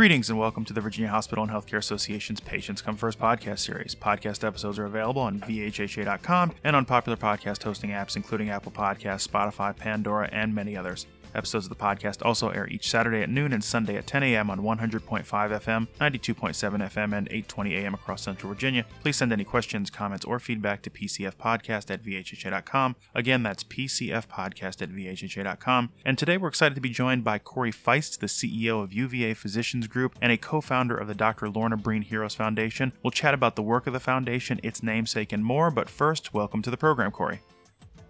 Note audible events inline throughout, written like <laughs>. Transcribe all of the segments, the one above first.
Greetings and welcome to the Virginia Hospital and Healthcare Association's Patients Come First podcast series. Podcast episodes are available on VHHA.com and on popular podcast hosting apps including Apple Podcasts, Spotify, Pandora, and many others. Episodes of the podcast also air each Saturday at noon and Sunday at 10 a.m. on 100.5 FM, 92.7 FM, and 8:20 a.m. across Central Virginia. Please send any questions, comments, or feedback to PCFpodcast at VHHA.com. Again, that's PCFpodcast at VHHA.com. And today we're excited to be joined by Corey Feist, the CEO of UVA Physicians Group and a co-founder of the Dr. Lorna Breen Heroes Foundation. We'll chat about the work of the foundation, its namesake, and more. But first, welcome to the program, Corey.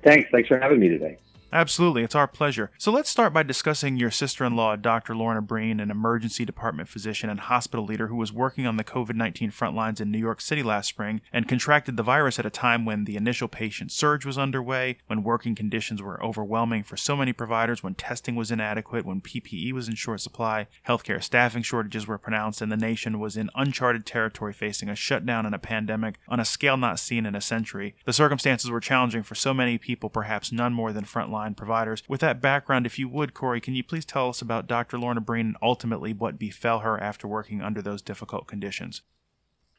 Thanks. Thanks for having me today. Absolutely, it's our pleasure. So let's start by discussing your sister in law, Dr. Lorna Breen, an emergency department physician and hospital leader who was working on the COVID 19 front lines in New York City last spring and contracted the virus at a time when the initial patient surge was underway, when working conditions were overwhelming for so many providers, when testing was inadequate, when PPE was in short supply, healthcare staffing shortages were pronounced, and the nation was in uncharted territory facing a shutdown and a pandemic on a scale not seen in a century. The circumstances were challenging for so many people, perhaps none more than frontline providers. With that background, if you would, Corey, can you please tell us about Dr. Lorna Breen and ultimately what befell her after working under those difficult conditions?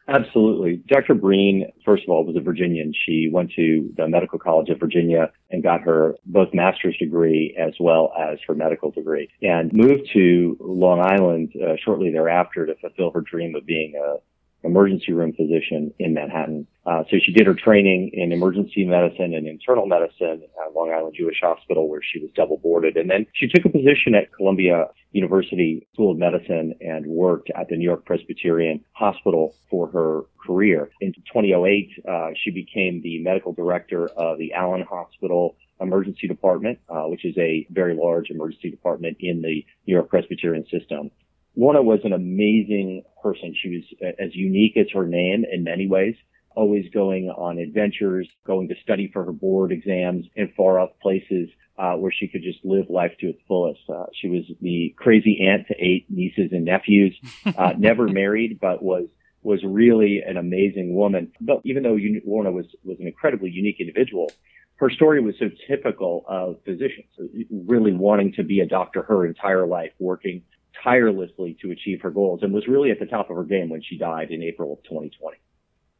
Absolutely. Dr. Breen, first of all, was a Virginian. She went to the Medical College of Virginia and got her both master's degree as well as her medical degree and moved to Long Island uh, shortly thereafter to fulfill her dream of being a emergency room physician in Manhattan. Uh, so she did her training in emergency medicine and internal medicine at Long Island Jewish Hospital, where she was double boarded. And then she took a position at Columbia University School of Medicine and worked at the New York Presbyterian Hospital for her career. In 2008, uh, she became the medical director of the Allen Hospital Emergency Department, uh, which is a very large emergency department in the New York Presbyterian system. Lorna was an amazing person. She was as unique as her name in many ways, always going on adventures, going to study for her board exams in far off places uh, where she could just live life to its fullest. Uh, she was the crazy aunt to eight nieces and nephews, <laughs> uh, never married, but was was really an amazing woman. But even though Lorna was was an incredibly unique individual, her story was so typical of physicians, really wanting to be a doctor her entire life, working tirelessly to achieve her goals and was really at the top of her game when she died in April of 2020.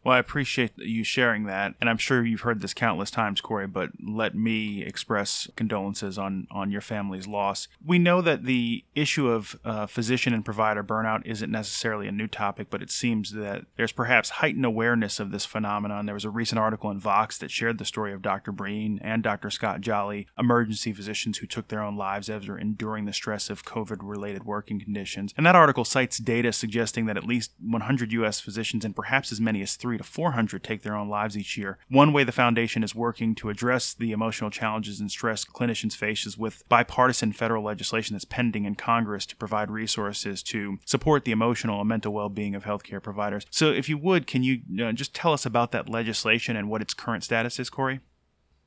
Well, I appreciate you sharing that, and I'm sure you've heard this countless times, Corey. But let me express condolences on on your family's loss. We know that the issue of uh, physician and provider burnout isn't necessarily a new topic, but it seems that there's perhaps heightened awareness of this phenomenon. There was a recent article in Vox that shared the story of Dr. Breen and Dr. Scott Jolly, emergency physicians who took their own lives after enduring the stress of COVID-related working conditions. And that article cites data suggesting that at least 100 U.S. physicians and perhaps as many as three three to 400 take their own lives each year. One way the foundation is working to address the emotional challenges and stress clinicians face is with bipartisan federal legislation that's pending in Congress to provide resources to support the emotional and mental well being of healthcare providers. So, if you would, can you uh, just tell us about that legislation and what its current status is, Corey?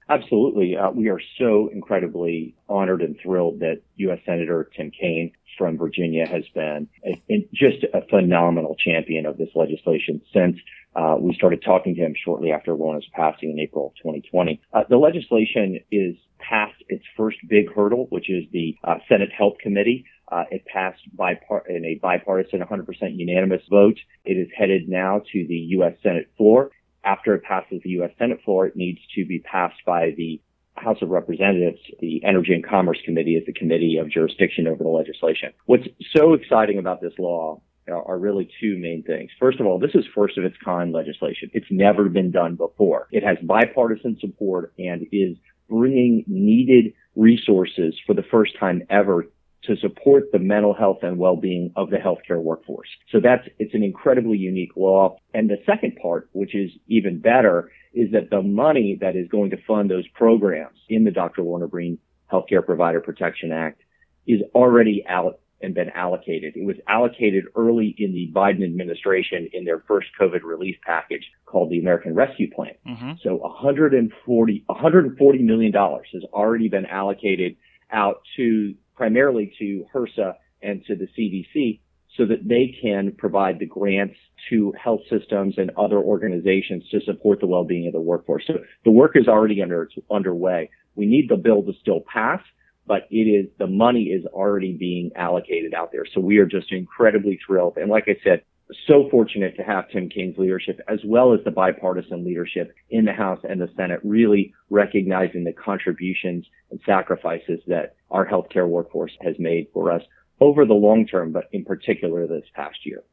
Absolutely. Uh, we are so incredibly honored and thrilled that U.S. Senator Tim Kaine from Virginia has been a, a, just a phenomenal champion of this legislation since uh, we started talking to him shortly after Lorna's passing in April of 2020. Uh, the legislation is past its first big hurdle, which is the uh, Senate Health Committee. Uh, it passed bipart- in a bipartisan 100% unanimous vote. It is headed now to the U.S. Senate floor. After it passes the U.S. Senate floor, it needs to be passed by the House of Representatives, the Energy and Commerce Committee is the committee of jurisdiction over the legislation. What's so exciting about this law are really two main things. First of all, this is first of its kind legislation. It's never been done before. It has bipartisan support and is bringing needed resources for the first time ever to support the mental health and well-being of the healthcare workforce. So that's, it's an incredibly unique law. And the second part, which is even better, is that the money that is going to fund those programs in the Dr. Lorna Breen Healthcare Provider Protection Act is already out and been allocated. It was allocated early in the Biden administration in their first COVID relief package called the American Rescue Plan. Mm-hmm. So 140, 140 million dollars has already been allocated out to primarily to HRSA and to the CDC so that they can provide the grants to health systems and other organizations to support the well-being of the workforce. So the work is already under, underway. We need the bill to still pass but it is the money is already being allocated out there. So we are just incredibly thrilled. And like I said, so fortunate to have Tim Kaine's leadership as well as the bipartisan leadership in the House and the Senate really recognizing the contributions and sacrifices that our healthcare workforce has made for us over the long term, but in particular this past year.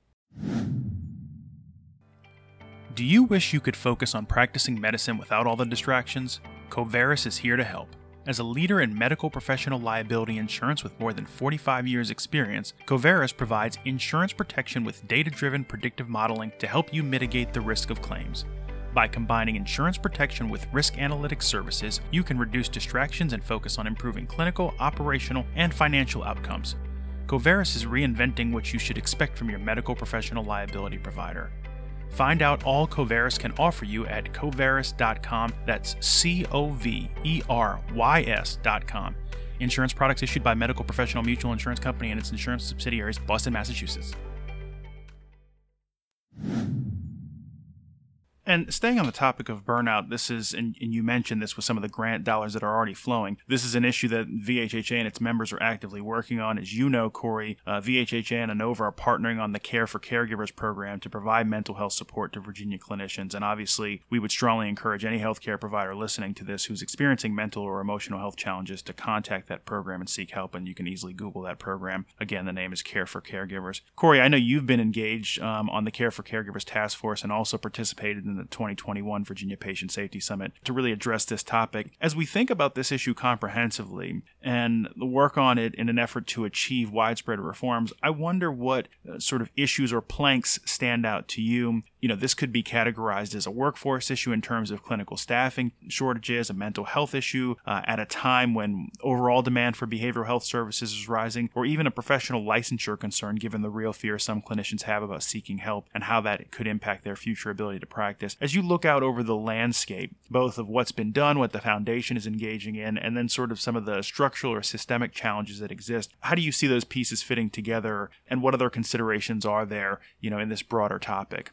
Do you wish you could focus on practicing medicine without all the distractions? Coverys is here to help. As a leader in medical professional liability insurance with more than 45 years' experience, Coverys provides insurance protection with data driven predictive modeling to help you mitigate the risk of claims. By combining insurance protection with risk analytics services, you can reduce distractions and focus on improving clinical, operational, and financial outcomes. Coverys is reinventing what you should expect from your medical professional liability provider. Find out all Coverys can offer you at coverys.com. That's C O V E R Y S.com. Insurance products issued by Medical Professional Mutual Insurance Company and its insurance subsidiaries, Boston, Massachusetts. And staying on the topic of burnout, this is, and, and, you mentioned this with some of the grant dollars that are already flowing. This is an issue that VHHA and its members are actively working on. As you know, Corey, uh, VHHA and Inova are partnering on the Care for Caregivers program to provide mental health support to Virginia clinicians. And obviously, we would strongly encourage any healthcare provider listening to this who's experiencing mental or emotional health challenges to contact that program and seek help. And you can easily Google that program. Again, the name is Care for Caregivers. Corey, I know you've been engaged um, on the Care for Caregivers task force and also participated the 2021 Virginia Patient Safety Summit to really address this topic. As we think about this issue comprehensively and the work on it in an effort to achieve widespread reforms, I wonder what uh, sort of issues or planks stand out to you. You know, this could be categorized as a workforce issue in terms of clinical staffing shortages, a mental health issue uh, at a time when overall demand for behavioral health services is rising, or even a professional licensure concern given the real fear some clinicians have about seeking help and how that could impact their future ability to practice. As you look out over the landscape, both of what's been done, what the foundation is engaging in, and then sort of some of the structural or systemic challenges that exist, how do you see those pieces fitting together and what other considerations are there, you know, in this broader topic?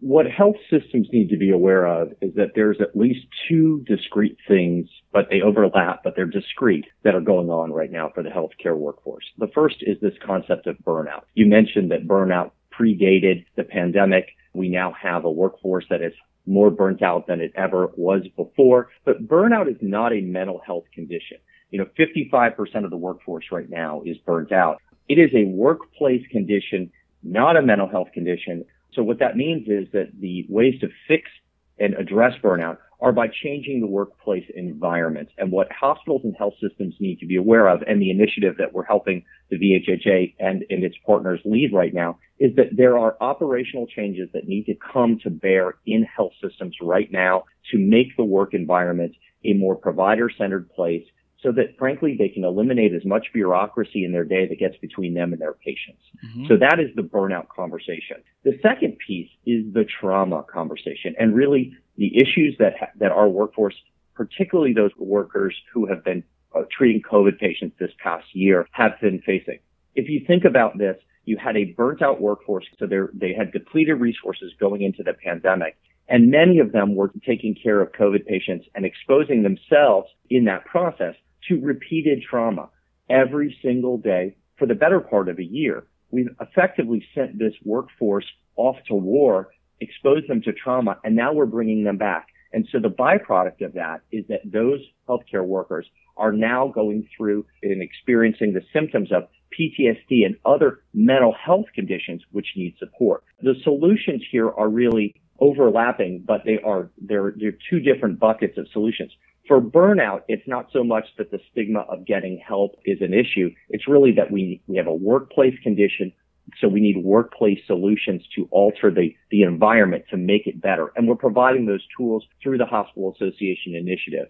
What health systems need to be aware of is that there's at least two discrete things, but they overlap, but they're discrete that are going on right now for the healthcare workforce. The first is this concept of burnout. You mentioned that burnout predated the pandemic. We now have a workforce that is more burnt out than it ever was before. But burnout is not a mental health condition. You know, 55% of the workforce right now is burnt out. It is a workplace condition, not a mental health condition. So what that means is that the ways to fix and address burnout are by changing the workplace environment. And what hospitals and health systems need to be aware of, and the initiative that we're helping the VHHA and, and its partners lead right now, is that there are operational changes that need to come to bear in health systems right now to make the work environment a more provider centered place so that frankly they can eliminate as much bureaucracy in their day that gets between them and their patients. Mm-hmm. So that is the burnout conversation. The second piece is the trauma conversation and really the issues that ha- that our workforce, particularly those workers who have been uh, treating COVID patients this past year, have been facing. If you think about this, you had a burnt out workforce, so they they had depleted resources going into the pandemic. And many of them were taking care of COVID patients and exposing themselves in that process to repeated trauma every single day for the better part of a year. We've effectively sent this workforce off to war exposed them to trauma, and now we're bringing them back. And so the byproduct of that is that those healthcare workers are now going through and experiencing the symptoms of PTSD and other mental health conditions which need support. The solutions here are really overlapping, but they are, they're, they're two different buckets of solutions. For burnout, it's not so much that the stigma of getting help is an issue. It's really that we, we have a workplace condition so we need workplace solutions to alter the, the environment to make it better. And we're providing those tools through the Hospital Association initiative.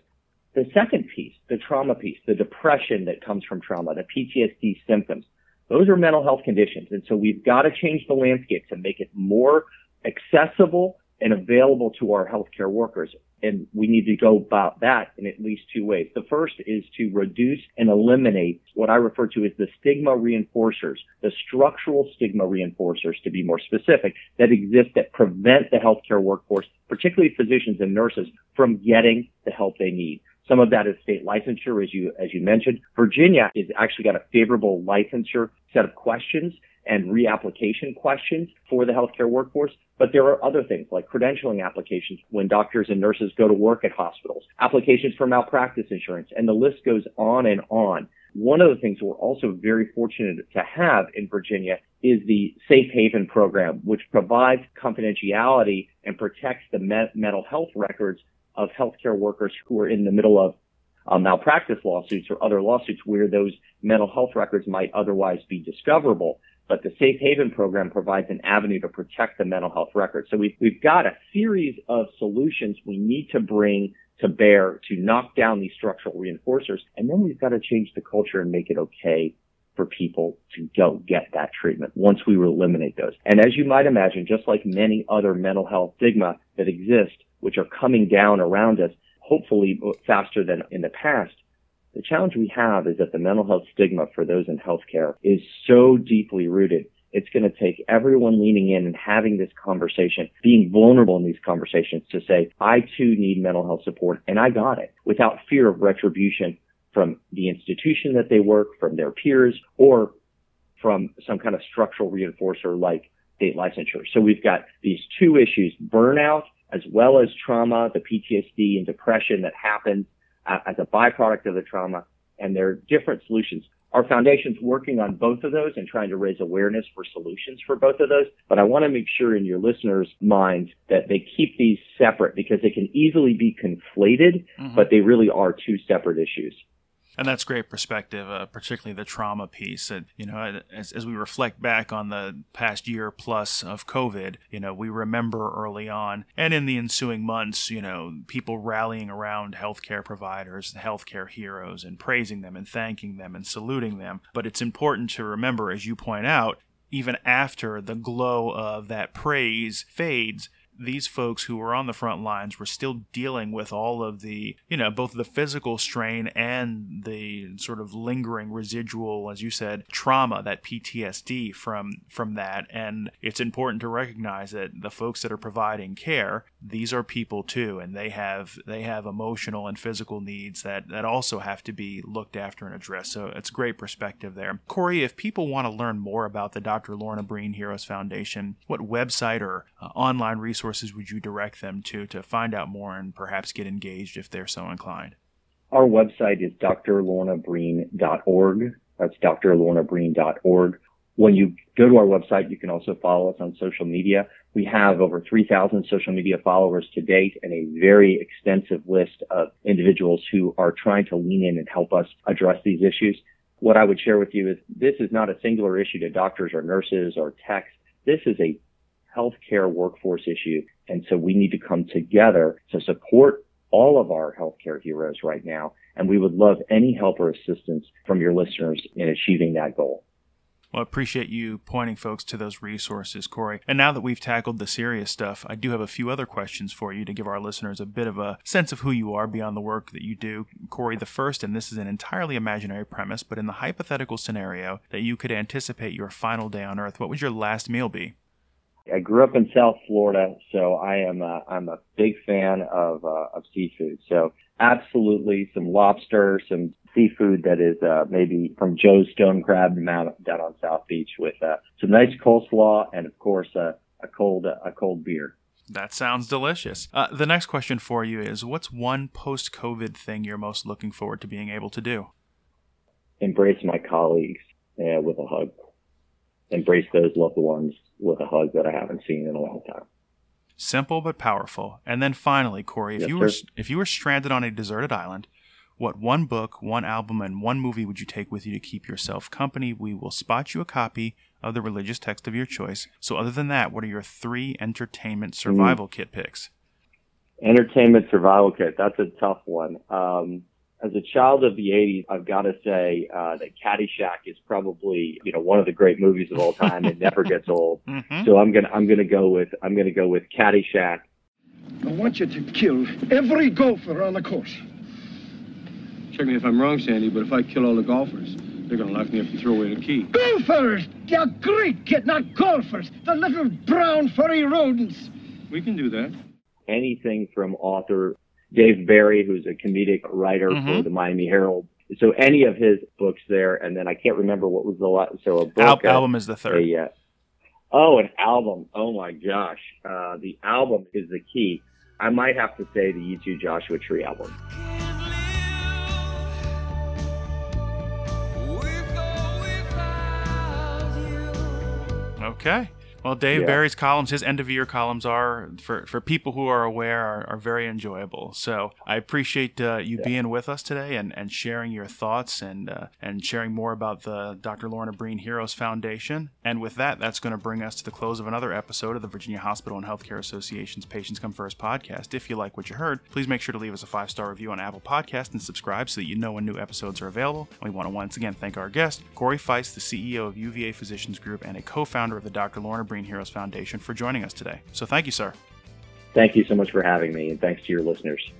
The second piece, the trauma piece, the depression that comes from trauma, the PTSD symptoms, those are mental health conditions. And so we've got to change the landscape to make it more accessible and available to our healthcare workers. And we need to go about that in at least two ways. The first is to reduce and eliminate what I refer to as the stigma reinforcers, the structural stigma reinforcers to be more specific that exist that prevent the healthcare workforce, particularly physicians and nurses from getting the help they need. Some of that is state licensure, as you, as you mentioned. Virginia has actually got a favorable licensure set of questions and reapplication questions for the healthcare workforce. But there are other things like credentialing applications when doctors and nurses go to work at hospitals, applications for malpractice insurance, and the list goes on and on. One of the things we're also very fortunate to have in Virginia is the Safe Haven program, which provides confidentiality and protects the me- mental health records of healthcare workers who are in the middle of uh, malpractice lawsuits or other lawsuits where those mental health records might otherwise be discoverable. But the Safe Haven program provides an avenue to protect the mental health record. So we've, we've got a series of solutions we need to bring to bear to knock down these structural reinforcers. And then we've got to change the culture and make it okay for people to go get that treatment once we eliminate those. And as you might imagine, just like many other mental health stigma that exist, which are coming down around us, hopefully uh, faster than in the past, the challenge we have is that the mental health stigma for those in healthcare is so deeply rooted it's going to take everyone leaning in and having this conversation, being vulnerable in these conversations to say, I too need mental health support and I got it without fear of retribution from the institution that they work, from their peers, or from some kind of structural reinforcer like state licensure. So we've got these two issues, burnout as well as trauma, the PTSD and depression that happens as a byproduct of the trauma. And there are different solutions. Our foundation's working on both of those and trying to raise awareness for solutions for both of those. But I want to make sure in your listeners' minds that they keep these separate because they can easily be conflated, mm-hmm. but they really are two separate issues. And that's great perspective, uh, particularly the trauma piece. And, you know, as, as we reflect back on the past year plus of COVID, you know, we remember early on and in the ensuing months, you know, people rallying around healthcare providers, healthcare heroes, and praising them and thanking them and saluting them. But it's important to remember, as you point out, even after the glow of that praise fades, these folks who were on the front lines were still dealing with all of the, you know, both the physical strain and the sort of lingering residual, as you said, trauma, that PTSD from from that. And it's important to recognize that the folks that are providing care, these are people too, and they have they have emotional and physical needs that that also have to be looked after and addressed. So it's great perspective there. Corey, if people want to learn more about the Dr. Lorna Breen Heroes Foundation, what website or uh, online resource resources would you direct them to to find out more and perhaps get engaged if they're so inclined? Our website is drlornabreen.org. That's drlornabreen.org. When you go to our website, you can also follow us on social media. We have over 3,000 social media followers to date and a very extensive list of individuals who are trying to lean in and help us address these issues. What I would share with you is this is not a singular issue to doctors or nurses or techs. This is a healthcare workforce issue. And so we need to come together to support all of our healthcare heroes right now. And we would love any help or assistance from your listeners in achieving that goal. Well, I appreciate you pointing folks to those resources, Corey. And now that we've tackled the serious stuff, I do have a few other questions for you to give our listeners a bit of a sense of who you are beyond the work that you do. Corey, the first, and this is an entirely imaginary premise, but in the hypothetical scenario that you could anticipate your final day on Earth, what would your last meal be? I grew up in South Florida, so I am a, I'm a big fan of uh, of seafood. So absolutely some lobster, some seafood that is uh, maybe from Joe's Stone Crab down on South Beach with uh, some nice coleslaw and of course uh, a cold a cold beer. That sounds delicious. Uh, the next question for you is: What's one post-COVID thing you're most looking forward to being able to do? Embrace my colleagues uh, with a hug embrace those loved ones with a hug that I haven't seen in a long time. Simple but powerful. And then finally, Corey, if yes, you were if you were stranded on a deserted island, what one book, one album, and one movie would you take with you to keep yourself company? We will spot you a copy of the religious text of your choice. So, other than that, what are your three entertainment survival mm. kit picks? Entertainment survival kit. That's a tough one. Um, as a child of the 80s, I've got to say uh, that Caddyshack is probably you know one of the great movies of all time. It never gets <laughs> old. Mm-hmm. So I'm gonna I'm gonna go with I'm gonna go with Caddyshack. I want you to kill every golfer on the course. Check me if I'm wrong, Sandy, but if I kill all the golfers, they're gonna lock me up and throw away the key. Golfers! They're great kid, not golfers. The little brown furry rodents. We can do that. Anything from author Dave Barry, who's a comedic writer Mhm. for the Miami Herald. So any of his books there, and then I can't remember what was the last. So a book, Al- a- album is the third. a, uh, oh, an album. Oh my gosh, uh, the album is the key. I might have to say the U2 Joshua Tree album. Okay. Well, Dave Yeah. Barry's columns, his end of year columns are for for people who are aware are, are very enjoyable. So I appreciate uh, you being with us today and, and sharing your thoughts and uh, and sharing more about the Dr. Lorna Breen Heroes Foundation. And with that, that's going to bring us to the close of another episode of the Virginia Hospital and Healthcare Association's Patients Come First podcast. If you like what you heard, please make sure to leave us a five star review on Apple Podcast and subscribe so that you know when new episodes are available. And we want to once again thank our guest, Corey Feist, the CEO of UVA Physicians Group and a co-founder of the Dr. Lorna Breen Heroes Foundation, for joining us today. So thank you, sir. Thank you so much for having me, and thanks to your listeners.